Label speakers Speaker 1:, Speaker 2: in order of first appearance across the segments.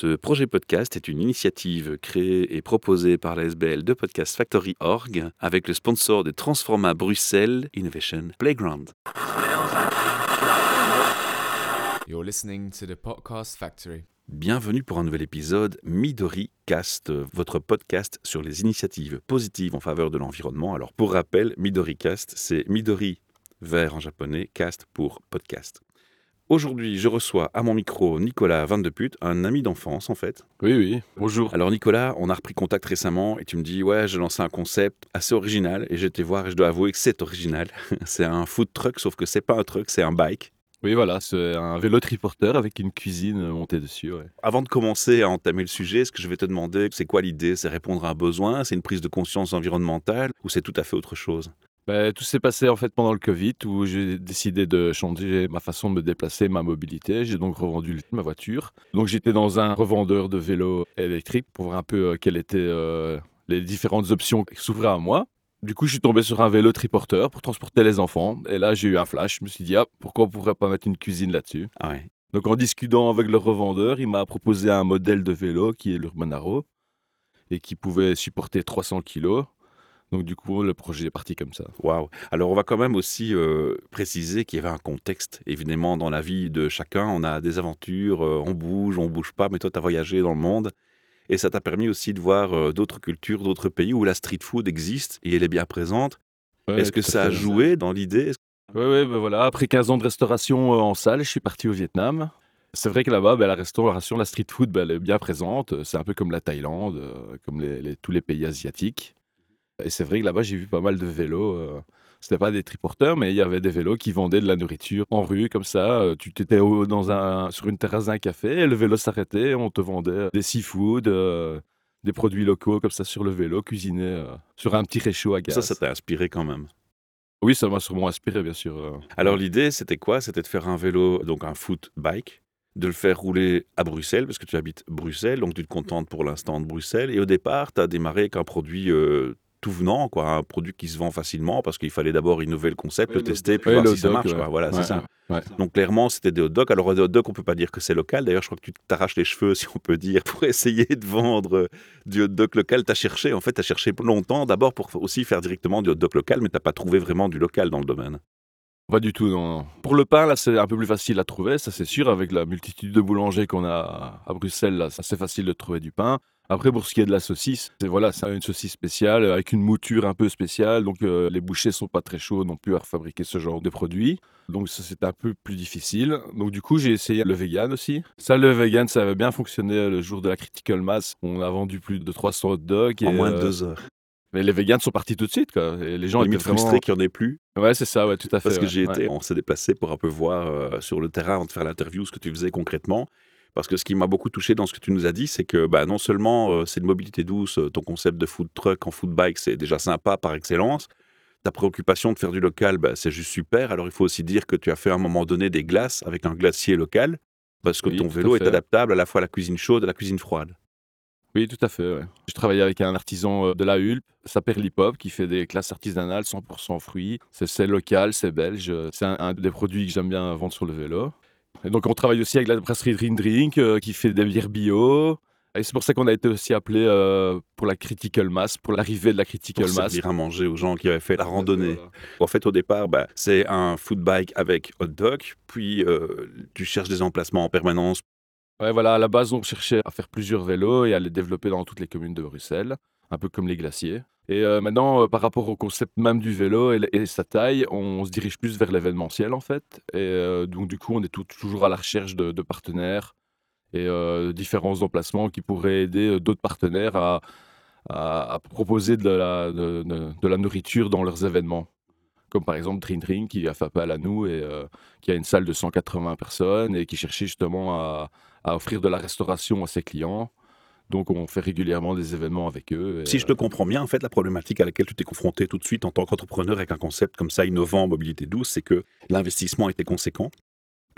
Speaker 1: Ce projet podcast est une initiative créée et proposée par la SBL de Podcast Factory Org avec le sponsor de Transforma Bruxelles Innovation Playground.
Speaker 2: You're listening to the Podcast Factory.
Speaker 1: Bienvenue pour un nouvel épisode Midori Cast, votre podcast sur les initiatives positives en faveur de l'environnement. Alors pour rappel, Midori Cast, c'est Midori vert en japonais, cast pour podcast. Aujourd'hui, je reçois à mon micro Nicolas Van de Put, un ami d'enfance en fait.
Speaker 3: Oui, oui, bonjour.
Speaker 1: Alors Nicolas, on a repris contact récemment et tu me dis ouais, j'ai lancé un concept assez original et j'étais voir et je dois avouer que c'est original. c'est un food truck sauf que c'est pas un truck, c'est un bike.
Speaker 3: Oui, voilà, c'est un vélo triporteur avec une cuisine montée dessus. Ouais.
Speaker 1: Avant de commencer à entamer le sujet, ce que je vais te demander, c'est quoi l'idée? C'est répondre à un besoin? C'est une prise de conscience environnementale? Ou c'est tout à fait autre chose?
Speaker 3: Ben, tout s'est passé en fait pendant le Covid où j'ai décidé de changer ma façon de me déplacer, ma mobilité. J'ai donc revendu ma voiture. Donc j'étais dans un revendeur de vélos électriques pour voir un peu euh, quelles étaient euh, les différentes options qui s'ouvraient à moi. Du coup, je suis tombé sur un vélo triporteur pour transporter les enfants. Et là, j'ai eu un flash. Je me suis dit, ah, pourquoi on pourrait pas mettre une cuisine là-dessus?
Speaker 1: Ah ouais.
Speaker 3: Donc en discutant avec le revendeur, il m'a proposé un modèle de vélo qui est l'Urbanaro et qui pouvait supporter 300 kilos. Donc du coup, le projet est parti comme ça.
Speaker 1: Waouh. Alors on va quand même aussi euh, préciser qu'il y avait un contexte. Évidemment, dans la vie de chacun, on a des aventures, euh, on bouge, on bouge pas, mais toi, tu as voyagé dans le monde. Et ça t'a permis aussi de voir euh, d'autres cultures, d'autres pays où la street food existe et elle est bien présente.
Speaker 3: Ouais,
Speaker 1: Est-ce que ça a joué dans l'idée?
Speaker 3: Oui, oui, ben voilà. Après 15 ans de restauration en salle, je suis parti au Vietnam. C'est vrai que là-bas, ben, la restauration, la street food, ben, elle est bien présente. C'est un peu comme la Thaïlande, comme les- les- tous les pays asiatiques. Et c'est vrai que là-bas, j'ai vu pas mal de vélos. euh, C'était pas des triporteurs, mais il y avait des vélos qui vendaient de la nourriture en rue, comme ça. Euh, Tu étais dans un, sur une terrasse d'un café, et le vélo s'arrêtait, on te vendait des seafood, euh, des produits locaux, comme ça, sur le vélo, cuisinés euh, sur un petit réchaud à gaz.
Speaker 1: Ça, ça t'a inspiré quand même.
Speaker 3: Oui, ça m'a sûrement inspiré, bien sûr.
Speaker 1: Alors l'idée, c'était quoi? C'était de faire un vélo, donc un foot bike, de le faire rouler à Bruxelles, parce que tu habites Bruxelles, donc tu te contentes pour l'instant de Bruxelles. Et au départ, tu as démarré avec un produit euh, tout venant, quoi, un produit qui se vend facilement, parce qu'il fallait d'abord innover le concept,
Speaker 3: Oui,
Speaker 1: le
Speaker 3: le
Speaker 1: tester, puis voir si ça
Speaker 3: hot dog,
Speaker 1: marche.
Speaker 3: ouais.
Speaker 1: quoi. Voilà, c'est ça.
Speaker 3: ouais.
Speaker 1: Donc clairement, c'était des hot dogs. Alors des hot dogs, on peut pas dire que c'est local. D'ailleurs, je crois que tu t'arraches les cheveux, si on peut dire, pour essayer de vendre euh, du hot dog local. Tu as cherché, en fait, tu as cherché longtemps, d'abord pour aussi faire directement du hot dog local, mais tu pas trouvé vraiment du local dans le domaine.
Speaker 3: Pas du tout, non. Pour le pain, là, c'est un peu plus facile à trouver, ça c'est sûr. Avec la multitude de boulangers qu'on a à Bruxelles, là, c'est assez facile de trouver du pain. Après, pour ce qui est de la saucisse, c'est voilà, c'est une saucisse spéciale euh, avec une mouture un peu spéciale. Donc, euh, les bouchers sont pas très chauds non plus à fabriquer ce genre de produit. Donc, ça c'est un peu plus difficile. Donc, du coup, j'ai essayé le vegan aussi. Ça, le vegan, ça avait bien fonctionné le jour de la Critical Mass. On a vendu plus de 300 hot dogs.
Speaker 1: En
Speaker 3: et,
Speaker 1: moins de
Speaker 3: euh,
Speaker 1: deux heures.
Speaker 3: Mais les vegans sont partis tout de suite, quoi. Et les gens étaient
Speaker 1: Limite
Speaker 3: vraiment...
Speaker 1: frustré qu'il n'y en ait plus.
Speaker 3: Ouais, c'est ça, ouais, tout à fait.
Speaker 1: Parce que
Speaker 3: ouais, ouais.
Speaker 1: étais, on s'est déplacé pour un peu voir euh, sur le terrain, avant de faire l'interview, ce que tu faisais concrètement. Parce que ce qui m'a beaucoup touché dans ce que tu nous as dit, c'est que bah, non seulement euh, c'est de mobilité douce, euh, ton concept de food truck en food bike, c'est déjà sympa par excellence. Ta préoccupation de faire du local, bah, c'est juste super. Alors il faut aussi dire que tu as fait à un moment donné des glaces avec un glacier local, parce que
Speaker 3: Oui,
Speaker 1: ton vélo est adaptable à la fois à la cuisine chaude et à la cuisine froide.
Speaker 3: Oui, tout à fait. ouais. Je travaille avec un artisan euh, de la Hulpe, s'appelle Lipop, qui fait des classes artisanales 100% fruits. C'est- C'est local, c'est belge. C'est un, un des produits que j'aime bien vendre sur le vélo. Et donc, on travaille aussi avec la brasserie Dream Drink, euh, qui fait des bières bio. Et c'est pour ça qu'on a été aussi appelé euh, pour la Critical Mass, pour l'arrivée de la Critical
Speaker 1: Pour
Speaker 3: Mass.
Speaker 1: servir à manger aux gens qui avaient fait la randonnée.
Speaker 3: Voilà.
Speaker 1: En fait, au départ, bah, c'est un food bike avec hot dog, puis euh, tu cherches des emplacements en permanence
Speaker 3: Ouais, voilà, à la base, on cherchait à faire plusieurs vélos et à les développer dans toutes les communes de Bruxelles, un peu comme les glaciers. Et euh, maintenant, euh, par rapport au concept même du vélo et, sa taille, on se dirige plus vers l'événementiel, en fait. Et euh, donc, du coup, on est toujours à la recherche de, partenaires et euh, différents emplacements qui pourraient aider d'autres partenaires à, proposer de la, nourriture dans leurs événements. Comme par exemple Dream Drink qui a fait appel à nous et qui a une salle de 180 personnes et qui cherchait justement à offrir de la restauration à ses clients. Donc on fait régulièrement des événements avec eux.
Speaker 1: Si je te comprends bien, en fait, la problématique à laquelle tu t'es confronté tout de suite en tant qu'entrepreneur avec un concept comme ça innovant en mobilité douce, c'est que l'investissement était conséquent.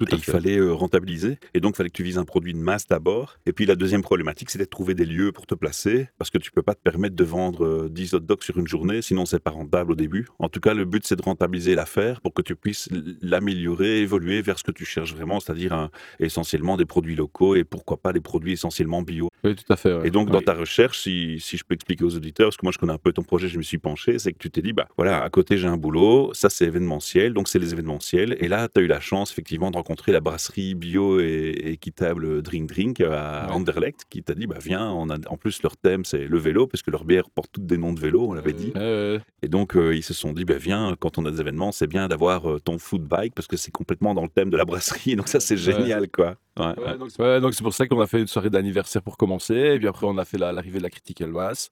Speaker 3: Tout
Speaker 1: Et
Speaker 3: à
Speaker 1: il
Speaker 3: fait.
Speaker 1: fallait euh, rentabiliser. Et donc, il fallait que tu vises un produit de masse d'abord. Et puis, la deuxième problématique, c'était de trouver des lieux pour te placer. Parce que tu peux pas te permettre de vendre euh, 10 hot dogs sur une journée, sinon c'est pas rentable au début. En tout cas, le but, c'est de rentabiliser l'affaire pour que tu puisses l'améliorer, évoluer vers ce que tu cherches vraiment, c'est-à-dire un- essentiellement des produits locaux et pourquoi pas des produits essentiellement bio.
Speaker 3: Oui, tout à fait. ouais.
Speaker 1: Et donc, dans
Speaker 3: Oui.
Speaker 1: ta recherche, si, si je peux expliquer aux auditeurs, parce que moi je connais un peu ton projet, je me suis penché, c'est que tu t'es dit, bah voilà, à côté j'ai un boulot, ça c'est événementiel, donc c'est les événementiels. Et là, tu as eu la chance effectivement de rencontrer la brasserie bio et, équitable Drink Drink à
Speaker 3: Ouais.
Speaker 1: Anderlecht qui t'a dit, bah viens, on a, en plus leur thème c'est le vélo, parce que leurs bières portent toutes des noms de vélo, on l'avait dit.
Speaker 3: Ouais.
Speaker 1: Et donc, euh, ils se sont dit, bah, viens, quand on a des événements, c'est bien d'avoir euh, ton food bike parce que c'est complètement dans le thème de la brasserie. Donc, ça, c'est génial, quoi. Ouais,
Speaker 3: donc, ouais, c'est pour ça qu'on a fait une soirée d'anniversaire pour commencer, et puis après on a fait la- l'arrivée de la Critical Mass.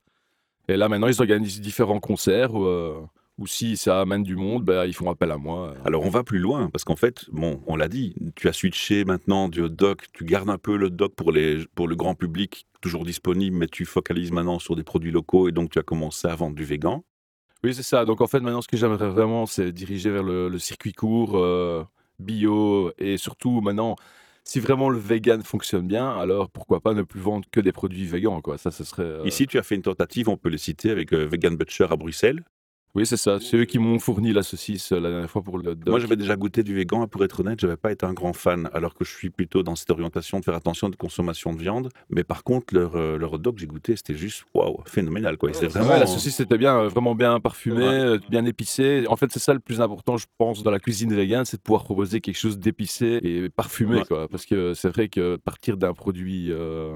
Speaker 3: Et là maintenant ils organisent différents concerts, où, euh, où si ça amène du monde, ben, ils font appel à moi.
Speaker 1: Alors, on va plus loin parce qu'en fait, bon, on l'a dit, tu as switché maintenant du hot dog, tu gardes un peu le hot dog pour, les, pour le grand public, toujours disponible, mais tu focalises maintenant sur des produits locaux et donc tu as commencé à vendre du végan.
Speaker 3: Oui c'est ça, donc en fait maintenant ce que j'aimerais vraiment c'est diriger vers le, le circuit court, euh, bio, et surtout maintenant, si vraiment le vegan fonctionne bien, alors pourquoi pas ne plus vendre que des produits végans, quoi. Ça, ce serait... euh,
Speaker 1: Ici, tu as fait une tentative, on peut les citer, avec euh, Vegan Butcher à Bruxelles.
Speaker 3: Oui c'est ça, c'est eux qui m'ont fourni la saucisse euh, la dernière fois pour le dog.
Speaker 1: Moi, j'avais déjà goûté du végan, et pour être honnête, j'avais pas été un grand fan, alors que je suis plutôt dans cette orientation de faire attention à la consommation de viande. Mais par contre, leur, euh, leur que j'ai goûté, c'était juste waouh, phénoménal, quoi.
Speaker 3: Ouais,
Speaker 1: vraiment.
Speaker 3: la saucisse c'était bien, euh, vraiment bien parfumé,
Speaker 1: Ouais.
Speaker 3: euh, bien épicé. En fait, c'est ça le plus important, je pense, dans la cuisine végane, c'est de pouvoir proposer quelque chose d'épicé et parfumé, quoi. Parce que c'est vrai que partir d'un produit, euh,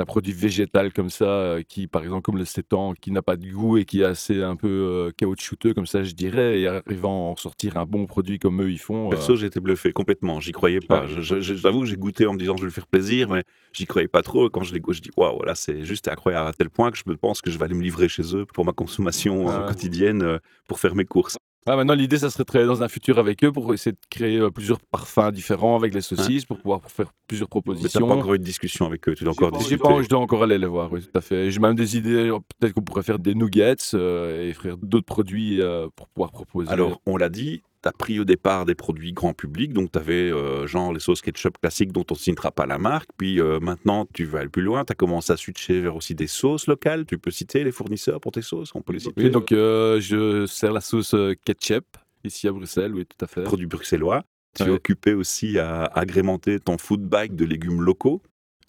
Speaker 3: d'un produit végétal comme ça, euh, qui, par exemple, comme le sétan, qui n'a pas de goût et qui est assez un peu euh, caoutchouteux, comme ça, je dirais, et arrivant à en sortir un bon produit comme eux ils font. euh,
Speaker 1: Perso, j'ai été bluffé complètement. J'y croyais pas. J'avoue, j'ai goûté en me disant je vais le faire plaisir, mais j'y croyais pas trop. Quand je l'ai goûté, je dis waouh, là c'est juste incroyable à tel point que je me pense que je vais aller me livrer chez eux pour ma consommation euh,
Speaker 3: Ah
Speaker 1: quotidienne euh, pour faire mes courses.
Speaker 3: Ah, maintenant, l'idée, ça serait de travailler dans un futur avec eux pour essayer de créer euh, plusieurs parfums différents avec les saucisses, pour pouvoir faire plusieurs
Speaker 1: Mais t'as
Speaker 3: propositions.
Speaker 1: pas encore eu de discussion avec eux, tu dois encore discuter.
Speaker 3: pas, je dois encore aller les voir, oui, tout à fait. J'ai même des idées, euh, peut-être qu'on pourrait faire des nuggets euh, et faire d'autres produits euh, pour pouvoir proposer.
Speaker 1: Alors, on l'a dit, as pris au départ des produits grand public, donc tu avais genre les sauces ketchup classiques dont on ne citera pas la marque, puis euh, maintenant tu vas aller plus loin, tu as commencé à switcher vers aussi des sauces locales, tu peux citer les fournisseurs pour tes sauces, on peut les citer?
Speaker 3: oui, donc euh, je sers la sauce euh, ketchup ici à Bruxelles, oui, tout à fait.
Speaker 1: produits bruxellois. Tu es occupé aussi à agrémenter ton food bag de légumes locaux.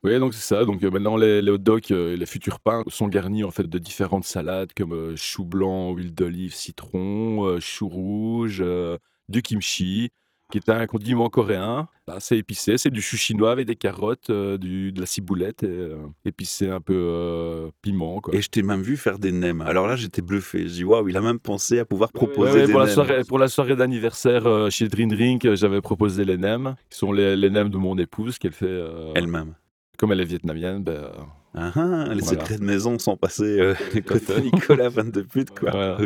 Speaker 3: Oui, donc c'est ça. Donc euh, maintenant, les, les hot dogs euh, et les futurs pains sont garnis en fait de différentes salades comme euh, chou blanc, huile d'olive, citron, euh, chou rouge, euh, du kimchi, qui est un condiment coréen. assez épicé. C'est du chou chinois avec des carottes, euh, du, de la ciboulette et euh, épicé un peu euh, piment. Quoi.
Speaker 1: Et je t'ai même vu faire des nems. Alors là, j'étais bluffé. Je dis, waouh, il a même pensé à pouvoir proposer
Speaker 3: Ouais, ouais,
Speaker 1: des
Speaker 3: pour, la
Speaker 1: nems.
Speaker 3: soirée, pour la soirée d'anniversaire euh, chez Dream Drink, euh, j'avais proposé les nems, qui sont les, les nems de mon épouse, qu'elle fait. euh,
Speaker 1: Elle-même.
Speaker 3: Comme elle est vietnamienne, ben, euh,
Speaker 1: Ah, ah, les
Speaker 3: Voilà.
Speaker 1: secrets de maison sont passés euh, côté. Nicolas, fan de quoi.
Speaker 3: Voilà.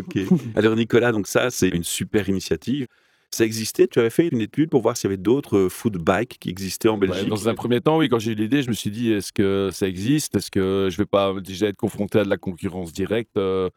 Speaker 1: Alors, Nicolas, donc ça, c'est une super initiative. Ça existait, tu avais fait une étude pour voir s'il y avait d'autres euh, food bikes qui existaient en
Speaker 3: Ouais,
Speaker 1: Belgique?
Speaker 3: dans un premier temps, oui, quand j'ai eu l'idée, je me suis dit, est-ce que ça existe? Est-ce que je vais pas déjà être confronté à de la concurrence directe euh,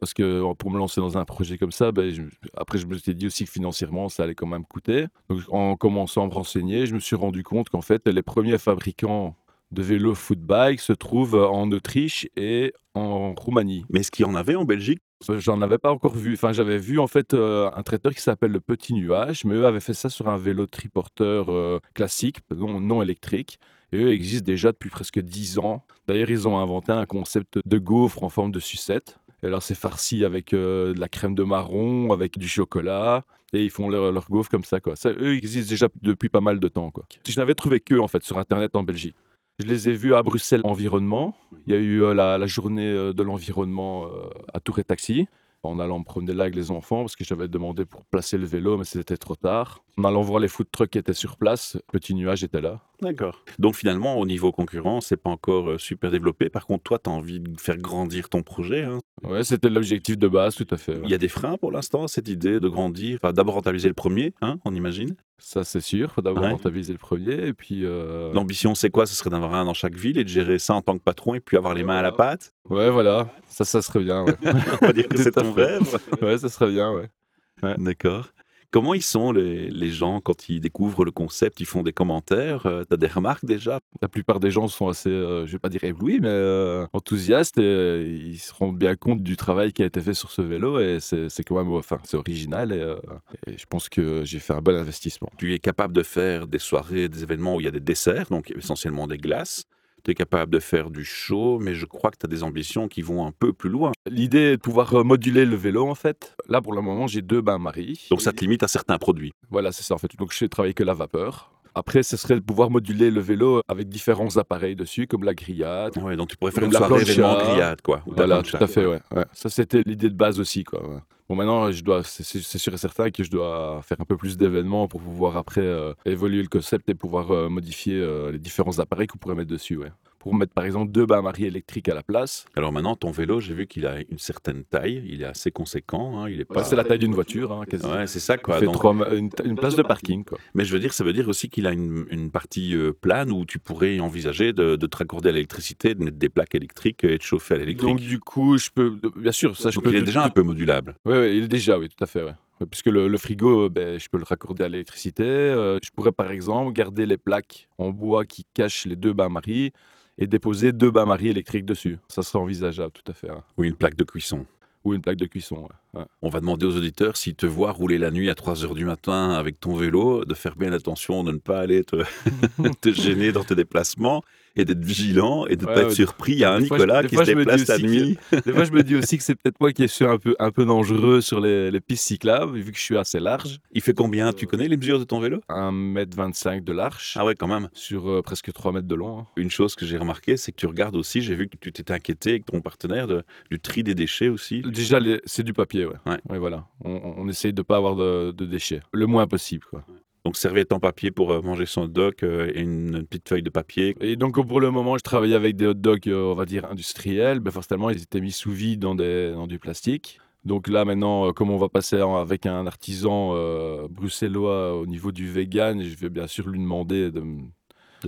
Speaker 3: Parce que euh, pour me lancer dans un projet comme ça, ben, je- après, je me suis dit aussi que financièrement, ça allait quand même coûter. Donc, en commençant à me renseigner, je me suis rendu compte qu'en fait, les premiers fabricants de vélos foot bike se trouvent en Autriche et en Roumanie.
Speaker 1: Mais est-ce qu'il y en avait en Belgique?
Speaker 3: Euh, J'en avais pas encore vu. Enfin, j'avais vu en fait euh, un traiteur qui s'appelle le Petit Nuage, mais eux avaient fait ça sur un vélo triporteur euh, classique, non, non électrique. Et eux existent déjà depuis presque 10 ans. D'ailleurs, ils ont inventé un concept de gaufre en forme de sucette. Et alors, c'est farci avec euh, de la crème de marron, avec du chocolat. Et ils font leur, leur gaufre comme ça, quoi. Ça, eux, existent déjà depuis pas mal de temps, quoi. Je n'avais trouvé que, en fait, sur Internet en Belgique. Je les ai vus à Bruxelles Environnement. Il y a eu euh, la, la journée euh, de l'environnement euh, à Tour et Taxi. En allant me promener là avec les enfants, parce que j'avais demandé pour placer le vélo, mais c'était trop tard. En allant voir les food trucks qui étaient sur place, Petit Nuage était là.
Speaker 1: D'accord. Donc finalement, au niveau concurrence, c'est pas encore super développé. Par contre, toi, tu as envie de faire grandir ton projet. hein.
Speaker 3: Ouais, c'était l'objectif de base, tout à fait. ouais.
Speaker 1: Il y a des freins pour l'instant, à cette idée de grandir. Enfin, D'abord rentabiliser le premier, hein, on imagine?
Speaker 3: Ça, c'est sûr. Faut d'abord
Speaker 1: Ouais.
Speaker 3: rentabiliser le premier, et puis... euh,
Speaker 1: L'ambition, c'est quoi? Ce serait d'avoir un dans chaque ville et de gérer ça en tant que patron et puis avoir les mains à la pâte?
Speaker 3: Ouais, voilà. Ça, ça serait bien, ouais.
Speaker 1: On va dire que c'est ton rêve.
Speaker 3: ouais, ça serait bien, ouais.
Speaker 1: D'accord. Comment ils sont les, les gens quand ils découvrent le concept Ils font des commentaires euh, T'as des remarques déjà?
Speaker 3: La plupart des gens sont assez, euh, je vais pas dire éblouis, mais euh, enthousiastes et euh, ils se rendent bien compte du travail qui a été fait sur ce vélo et c'est quand même, enfin, c'est original et, euh, et je pense que j'ai fait un bon investissement.
Speaker 1: Tu es capable de faire des soirées, des événements où il y a des desserts, donc essentiellement des glaces. Tu es capable de faire du chaud, mais je crois que tu as des ambitions qui vont un peu plus loin.
Speaker 3: L'idée est de pouvoir euh, moduler le vélo en fait. Là pour le moment j'ai deux bains-maries.
Speaker 1: Donc ça te limite à certains produits.
Speaker 3: Voilà, c'est ça en fait. Donc je sais travailler que la vapeur. Après, ce serait de pouvoir moduler le vélo avec différents appareils dessus, comme la grillade.
Speaker 1: Ouais, donc tu pourrais faire une
Speaker 3: la
Speaker 1: soirée événement grillade, quoi.
Speaker 3: Voilà, tout à fait, ouais. ouais. Ça, c'était l'idée de base aussi, quoi. ouais. Bon, maintenant, je dois, c'est sûr et certain que je dois faire un peu plus d'événements pour pouvoir après euh, évoluer le concept et pouvoir euh, modifier euh, les différents appareils qu'on pourrait mettre dessus, ouais. Pour mettre par exemple deux bains-maries électriques à la place.
Speaker 1: Alors maintenant, ton vélo, j'ai vu qu'il a une certaine taille, il est assez conséquent, hein, il est pas...
Speaker 3: Ouais, c'est la taille d'une voiture, hein, quasi.
Speaker 1: Ouais, c'est ça,
Speaker 3: Il
Speaker 1: quoi.
Speaker 3: fait
Speaker 1: Donc-
Speaker 3: trois une, une place de parking, quoi.
Speaker 1: Mais je veux dire, ça veut dire aussi qu'il a une, une partie euh, plane où tu pourrais envisager de, de te raccorder à l'électricité, de mettre des plaques électriques et de chauffer à l'électrique.
Speaker 3: Donc du coup, je peux, bien sûr, ça je
Speaker 1: Donc
Speaker 3: peux.
Speaker 1: il est déjà un peu modulable.
Speaker 3: Oui, il est déjà, oui, tout à fait. Ouais. Ouais, puisque le, le frigo, ben, je peux le raccorder à l'électricité. Euh, je pourrais par exemple garder les plaques en bois qui cachent les deux bains-maries et déposer deux bains-maries électriques dessus. Ça serait envisageable, tout à fait. hein.
Speaker 1: Ou une plaque de cuisson.
Speaker 3: Ou une plaque de cuisson. ouais. Ouais.
Speaker 1: On va demander aux auditeurs s'ils te voient rouler la nuit à 3 heures du matin avec ton vélo, de faire bien attention, de ne pas aller te, te gêner dans tes déplacements et d'être vigilant et de ne
Speaker 3: Ouais,
Speaker 1: pas être surpris. Il y a un Nicolas
Speaker 3: je-
Speaker 1: qui se déplace la
Speaker 3: que-
Speaker 1: nuit.
Speaker 3: Des fois, je me dis aussi que c'est peut-être moi qui suis un peu, un peu dangereux sur les, les pistes cyclables, vu que je suis assez large.
Speaker 1: Il fait combien? Tu connais les mesures de ton vélo?
Speaker 3: 1m25 de large
Speaker 1: Ah ouais, quand même.
Speaker 3: sur euh, presque 3 mètres de long. hein.
Speaker 1: Une chose que j'ai remarqué, c'est que tu regardes aussi, j'ai vu que tu t'étais inquiété avec ton partenaire de- du tri des déchets aussi.
Speaker 3: Déjà, c'est du papier, ouais.
Speaker 1: Ouais.
Speaker 3: voilà. On, essaye de ne pas avoir de, de déchets. Le moins possible, quoi.
Speaker 1: Donc serviette en papier pour euh, manger son hot dog euh, et une, petite feuille de papier.
Speaker 3: Et donc pour le moment, je travaillais avec des hot dogs, euh, on va dire industriels. Ben forcément, ils étaient mis sous vide dans, des, dans du plastique. Donc là maintenant, comme on va passer avec un artisan euh, bruxellois au niveau du vegan, je vais bien sûr lui demander de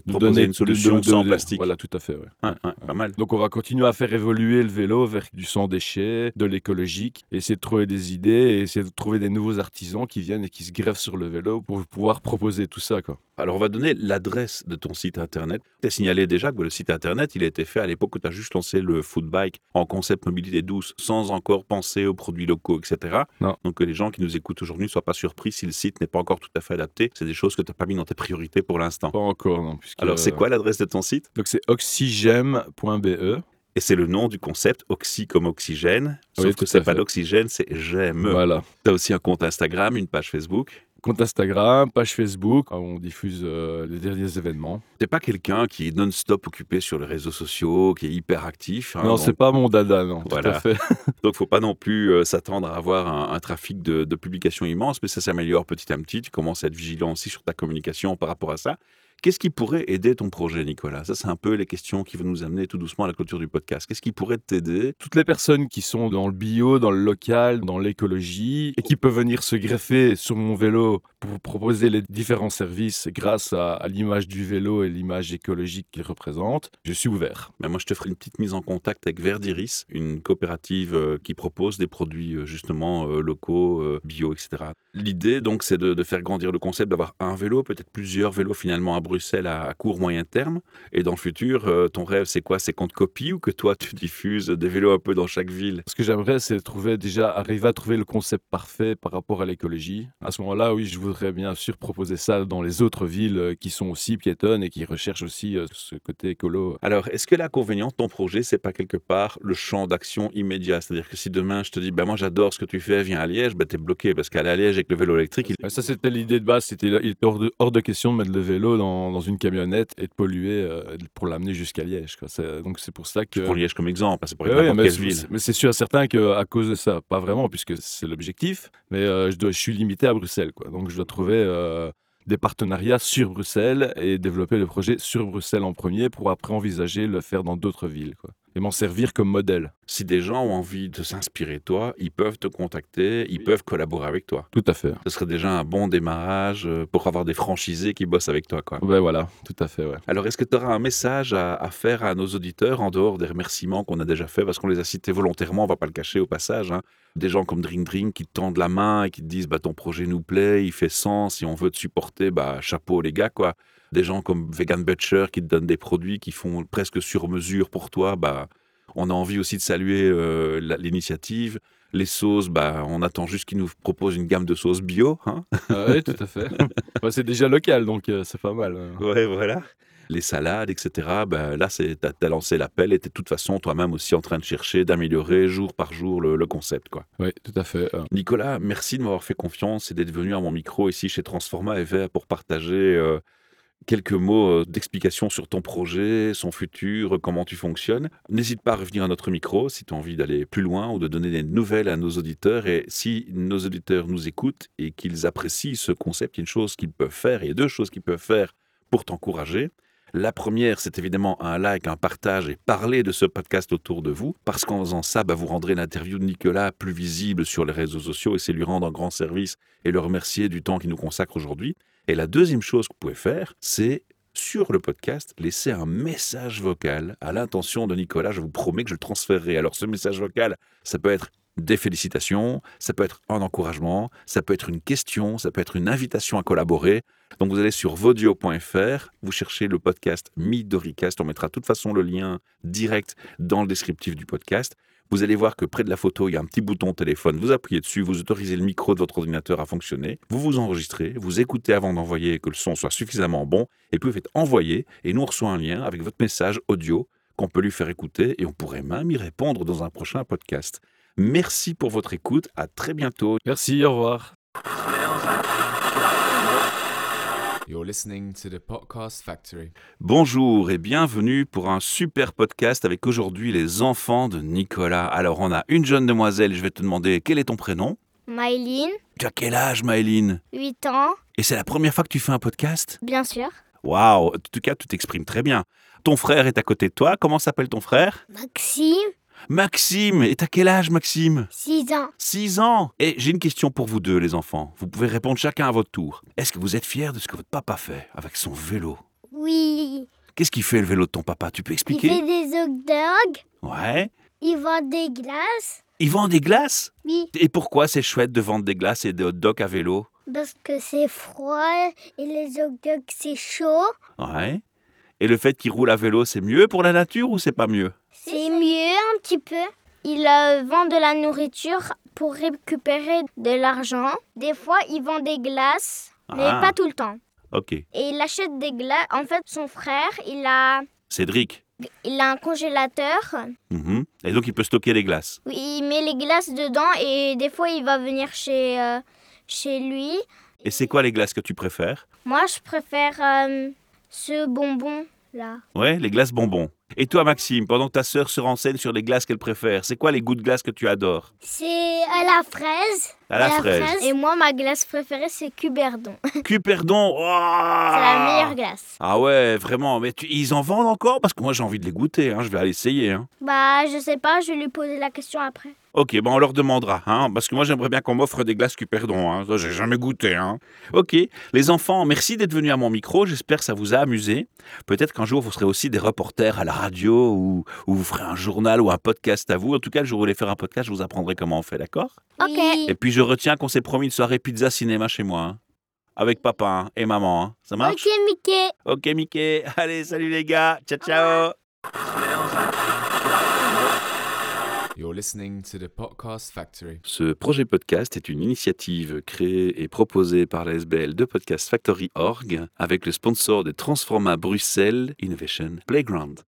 Speaker 1: De proposer
Speaker 3: donner
Speaker 1: une solution
Speaker 3: de- de-
Speaker 1: sans plastique.
Speaker 3: Voilà, tout à fait. ouais.
Speaker 1: Ouais, ouais, pas mal.
Speaker 3: Donc on va continuer à faire évoluer le vélo vers du sans déchets, de l'écologique, essayer de trouver des idées et essayer de trouver des nouveaux artisans qui viennent et qui se greffent sur le vélo pour pouvoir proposer tout ça. Quoi.
Speaker 1: Alors, on va donner l'adresse de ton site internet. Tu as signalé déjà que le site internet, il a été fait à l'époque où tu as juste lancé le food bike en concept mobilité douce, sans encore penser aux produits locaux, etc.
Speaker 3: Non.
Speaker 1: Donc, que les gens qui nous écoutent aujourd'hui ne soient pas surpris si le site n'est pas encore tout à fait adapté. C'est des choses que tu n'as pas mis dans tes priorités pour l'instant.
Speaker 3: Pas encore, non. Puisque-
Speaker 1: Alors, c'est quoi l'adresse de ton site?
Speaker 3: Donc c'est oxygem.be.
Speaker 1: Et c'est le nom du concept, Oxy comme oxygène. Sauf
Speaker 3: Oui,
Speaker 1: que c'est pas l'oxygène, c'est j'aime.
Speaker 3: Voilà.
Speaker 1: Tu as aussi un compte Instagram, une page Facebook.
Speaker 3: Compte Instagram, page Facebook, où on diffuse euh, les derniers événements.
Speaker 1: T'es pas quelqu'un qui est non-stop occupé sur les réseaux sociaux, qui est hyper actif. hein,
Speaker 3: non,
Speaker 1: donc-
Speaker 3: c'est pas mon dada, non.
Speaker 1: Voilà.
Speaker 3: Tout à fait.
Speaker 1: Donc, faut pas non plus euh, s'attendre à avoir un, un trafic de, de publications immense, mais ça s'améliore petit à petit. Tu commences à être vigilant aussi sur ta communication par rapport à ça. Qu'est-ce qui pourrait aider ton projet, Nicolas? Ça, c'est un peu les questions qui vont nous amener tout doucement à la clôture du podcast. Qu'est-ce qui pourrait t'aider?
Speaker 3: Toutes les personnes qui sont dans le bio, dans le local, dans l'écologie, et qui peuvent venir se greffer sur mon vélo pour proposer les différents services grâce à, à l'image du vélo et l'image écologique qu'il représente, je suis ouvert.
Speaker 1: Ben, Moi, je te ferai une petite mise en contact avec Verdiris, une coopérative euh, qui propose des produits euh, justement euh, locaux, bio, etc. L'idée, donc, c'est de, de faire grandir le concept, d'avoir un vélo, peut-être plusieurs vélos finalement à Bruxelles à, à court moyen terme. Et dans le futur, euh, ton rêve, c'est quoi? C'est qu'on te copie ou que toi, tu diffuses des vélos un peu dans chaque ville?
Speaker 3: Ce que j'aimerais, c'est trouver déjà arriver à trouver le concept parfait par rapport à l'écologie. À ce moment-là, oui, je voudrais bien sûr proposer ça dans les autres villes euh, qui sont aussi piétonnes et qui recherchent aussi euh, ce côté écolo.
Speaker 1: Alors, est-ce que l'inconvénient de ton projet, c'est pas quelque part le champ d'action immédiat? C'est-à-dire que si demain je te dis, ben moi j'adore ce que tu fais, viens à Liège, ben t'es bloqué parce qu'aller à Liège avec le vélo électrique, il...
Speaker 3: Ça, c'était l'idée de base. C'était il était hors de, hors de question de mettre le vélo dans, dans une camionnette et de polluer euh, pour l'amener jusqu'à Liège. quoi. C'est- Donc c'est pour ça que.
Speaker 1: Liège comme exemple, hein, c'est pour
Speaker 3: Ouais,
Speaker 1: n'importe quelle ville.
Speaker 3: mais c'est sûr et certain qu'à cause de ça, pas vraiment, puisque c'est l'objectif, mais euh, je, dois, je suis limité à Bruxelles. Quoi. Donc je dois trouver euh, des partenariats sur Bruxelles et développer le projet sur Bruxelles en premier pour après envisager le faire dans d'autres villes. Quoi. Et m'en servir comme modèle.
Speaker 1: Si des gens ont envie de s'inspirer de toi, ils peuvent te contacter, ils peuvent collaborer avec toi.
Speaker 3: Tout à fait.
Speaker 1: Ce serait déjà un bon démarrage euh, pour avoir des franchisés qui bossent avec toi. Quoi.
Speaker 3: Ouais, voilà, tout à fait, ouais.
Speaker 1: Alors, est-ce que tu auras un message à, à faire à nos auditeurs en dehors des remerciements qu'on a déjà fait Parce qu'on les a cités volontairement, on va pas le cacher au passage. hein. Des gens comme Drink Drink qui te tendent la main et qui te disent bah, ton projet nous plaît, il fait sens, si on veut te supporter, bah, chapeau les gars. quoi. Des gens comme Vegan Butcher qui te donnent des produits qui font presque sur mesure pour toi. Bah, on a envie aussi de saluer euh, l'initiative. Les sauces, bah, on attend juste qu'ils nous proposent une gamme de sauces bio. Hein
Speaker 3: oui, tout à fait. Ouais, c'est déjà local, donc euh, c'est pas mal. euh.
Speaker 1: Ouais, voilà. Les salades, etc. Ben, là, tu as, lancé l'appel et tu de toute façon toi-même aussi en train de chercher, d'améliorer jour par jour le, le concept. quoi.
Speaker 3: Oui, tout à fait. euh.
Speaker 1: Nicolas, merci de m'avoir fait confiance et d'être venu à mon micro ici chez Transforma EV pour partager euh, quelques mots euh, d'explication sur ton projet, son futur, comment tu fonctionnes. N'hésite pas à revenir à notre micro si tu as envie d'aller plus loin ou de donner des nouvelles à nos auditeurs. Et si nos auditeurs nous écoutent et qu'ils apprécient ce concept, il y a une chose qu'ils peuvent faire, et il y a deux choses qu'ils peuvent faire pour t'encourager. La première, c'est évidemment un like, un partage et parler de ce podcast autour de vous, parce qu'en faisant ça, bah, vous rendrez l'interview de Nicolas plus visible sur les réseaux sociaux et c'est lui rendre un grand service et le remercier du temps qu'il nous consacre aujourd'hui. Et la deuxième chose que vous pouvez faire, c'est sur le podcast, laisser un message vocal à l'intention de Nicolas. Je vous promets que je le transférerai. Alors ce message vocal, ça peut être des félicitations, ça peut être un encouragement, ça peut être une question, ça peut être une invitation à collaborer. Donc vous allez sur vodio.fr, vous cherchez le podcast Midoricast, on mettra de toute façon le lien direct dans le descriptif du podcast. Vous allez voir que près de la photo, il y a un petit bouton téléphone, vous appuyez dessus, vous autorisez le micro de votre ordinateur à fonctionner, vous vous enregistrez, vous écoutez avant d'envoyer que le son soit suffisamment bon, et puis vous faites envoyer, et nous on reçoit un lien avec votre message audio qu'on peut lui faire écouter, et on pourrait même y répondre dans un prochain podcast. Merci pour votre écoute, à très bientôt.
Speaker 3: Merci, au revoir.
Speaker 2: You're listening to the Podcast Factory.
Speaker 1: Bonjour et bienvenue pour un super podcast avec aujourd'hui les enfants de Nicolas. Alors on a une jeune demoiselle, je vais te demander quel est ton prénom?
Speaker 4: Maëline,
Speaker 1: Tu as quel âge Maëline?
Speaker 4: 8 ans,
Speaker 1: Et c'est la première fois que tu fais un podcast?
Speaker 4: Bien sûr.
Speaker 1: Waouh, en tout cas tu t'exprimes très bien. Ton frère est à côté de toi, comment s'appelle ton frère?
Speaker 4: Maxime,
Speaker 1: Maxime, et t'as quel âge Maxime?
Speaker 4: 6 ans.
Speaker 1: 6 ans Et j'ai une question pour vous deux les enfants. Vous pouvez répondre chacun à votre tour. Est-ce que vous êtes fiers de ce que votre papa fait avec son vélo?
Speaker 4: Oui,
Speaker 1: Qu'est-ce qu'il fait le vélo de ton papa? Tu peux
Speaker 4: il
Speaker 1: expliquer?
Speaker 4: fait des hot dogs,
Speaker 1: Ouais.
Speaker 4: il vend des glaces.
Speaker 1: Il vend des glaces?
Speaker 4: Oui,
Speaker 1: Et pourquoi c'est chouette de vendre des glaces et des hot dogs à vélo?
Speaker 4: Parce que c'est froid et les hot dogs c'est chaud.
Speaker 1: Ouais. Et le fait qu'il roule à vélo, c'est mieux pour la nature ou c'est pas mieux?
Speaker 4: C'est mieux un petit peu. Il euh, vend de la nourriture pour récupérer de l'argent. Des fois, il vend des glaces, mais
Speaker 1: Ah.
Speaker 4: pas tout le temps.
Speaker 1: Ok.
Speaker 4: Et il achète des glaces. En fait, son frère, il a,
Speaker 1: Cédric.
Speaker 4: il a un congélateur.
Speaker 1: Mhm. Et donc il peut stocker les glaces.
Speaker 4: Oui, il met les glaces dedans et des fois il va venir chez, euh, chez lui.
Speaker 1: Et c'est quoi les glaces que tu préfères?
Speaker 4: Moi, je préfère euh, ce bonbon là.
Speaker 1: Ouais, les glaces bonbons. Et toi, Maxime, pendant que ta sœur se renseigne sur les glaces qu'elle préfère, c'est quoi les goûts de glace que tu adores?
Speaker 4: C'est à la fraise.
Speaker 1: À la fraise.
Speaker 4: Et moi, ma glace préférée, c'est Cuberdon.
Speaker 1: Cuperdon
Speaker 4: c'est la meilleure glace.
Speaker 1: Ah ouais, vraiment. Mais tu- ils en vendent encore? Parce que moi, j'ai envie de les goûter. hein. Je vais aller essayer. hein.
Speaker 4: Bah, je sais pas, je vais lui poser la question après.
Speaker 1: Ok, bon, on leur demandera, hein, parce que moi j'aimerais bien qu'on m'offre des glaces Cuperdon, hein, j'ai jamais goûté. Hein. Ok, les enfants, merci d'être venus à mon micro, j'espère que ça vous a amusé. Peut-être qu'un jour vous serez aussi des reporters à la radio ou, ou vous ferez un journal ou un podcast à vous. En tout cas, le jour où vous voulez faire un podcast, je vous apprendrai comment on fait, d'accord?
Speaker 4: Ok.
Speaker 1: Et puis je retiens qu'on s'est promis une soirée pizza cinéma chez moi, hein, avec papa hein, et maman. hein. Ça marche?
Speaker 4: Ok, Mickey.
Speaker 1: Ok, Mickey, allez, salut les gars, ciao ciao
Speaker 2: You're listening to the Podcast Factory.
Speaker 1: Ce projet podcast est une initiative créée et proposée par la SBL de Podcast Factory Org avec le sponsor de Transforma Bruxelles Innovation Playground.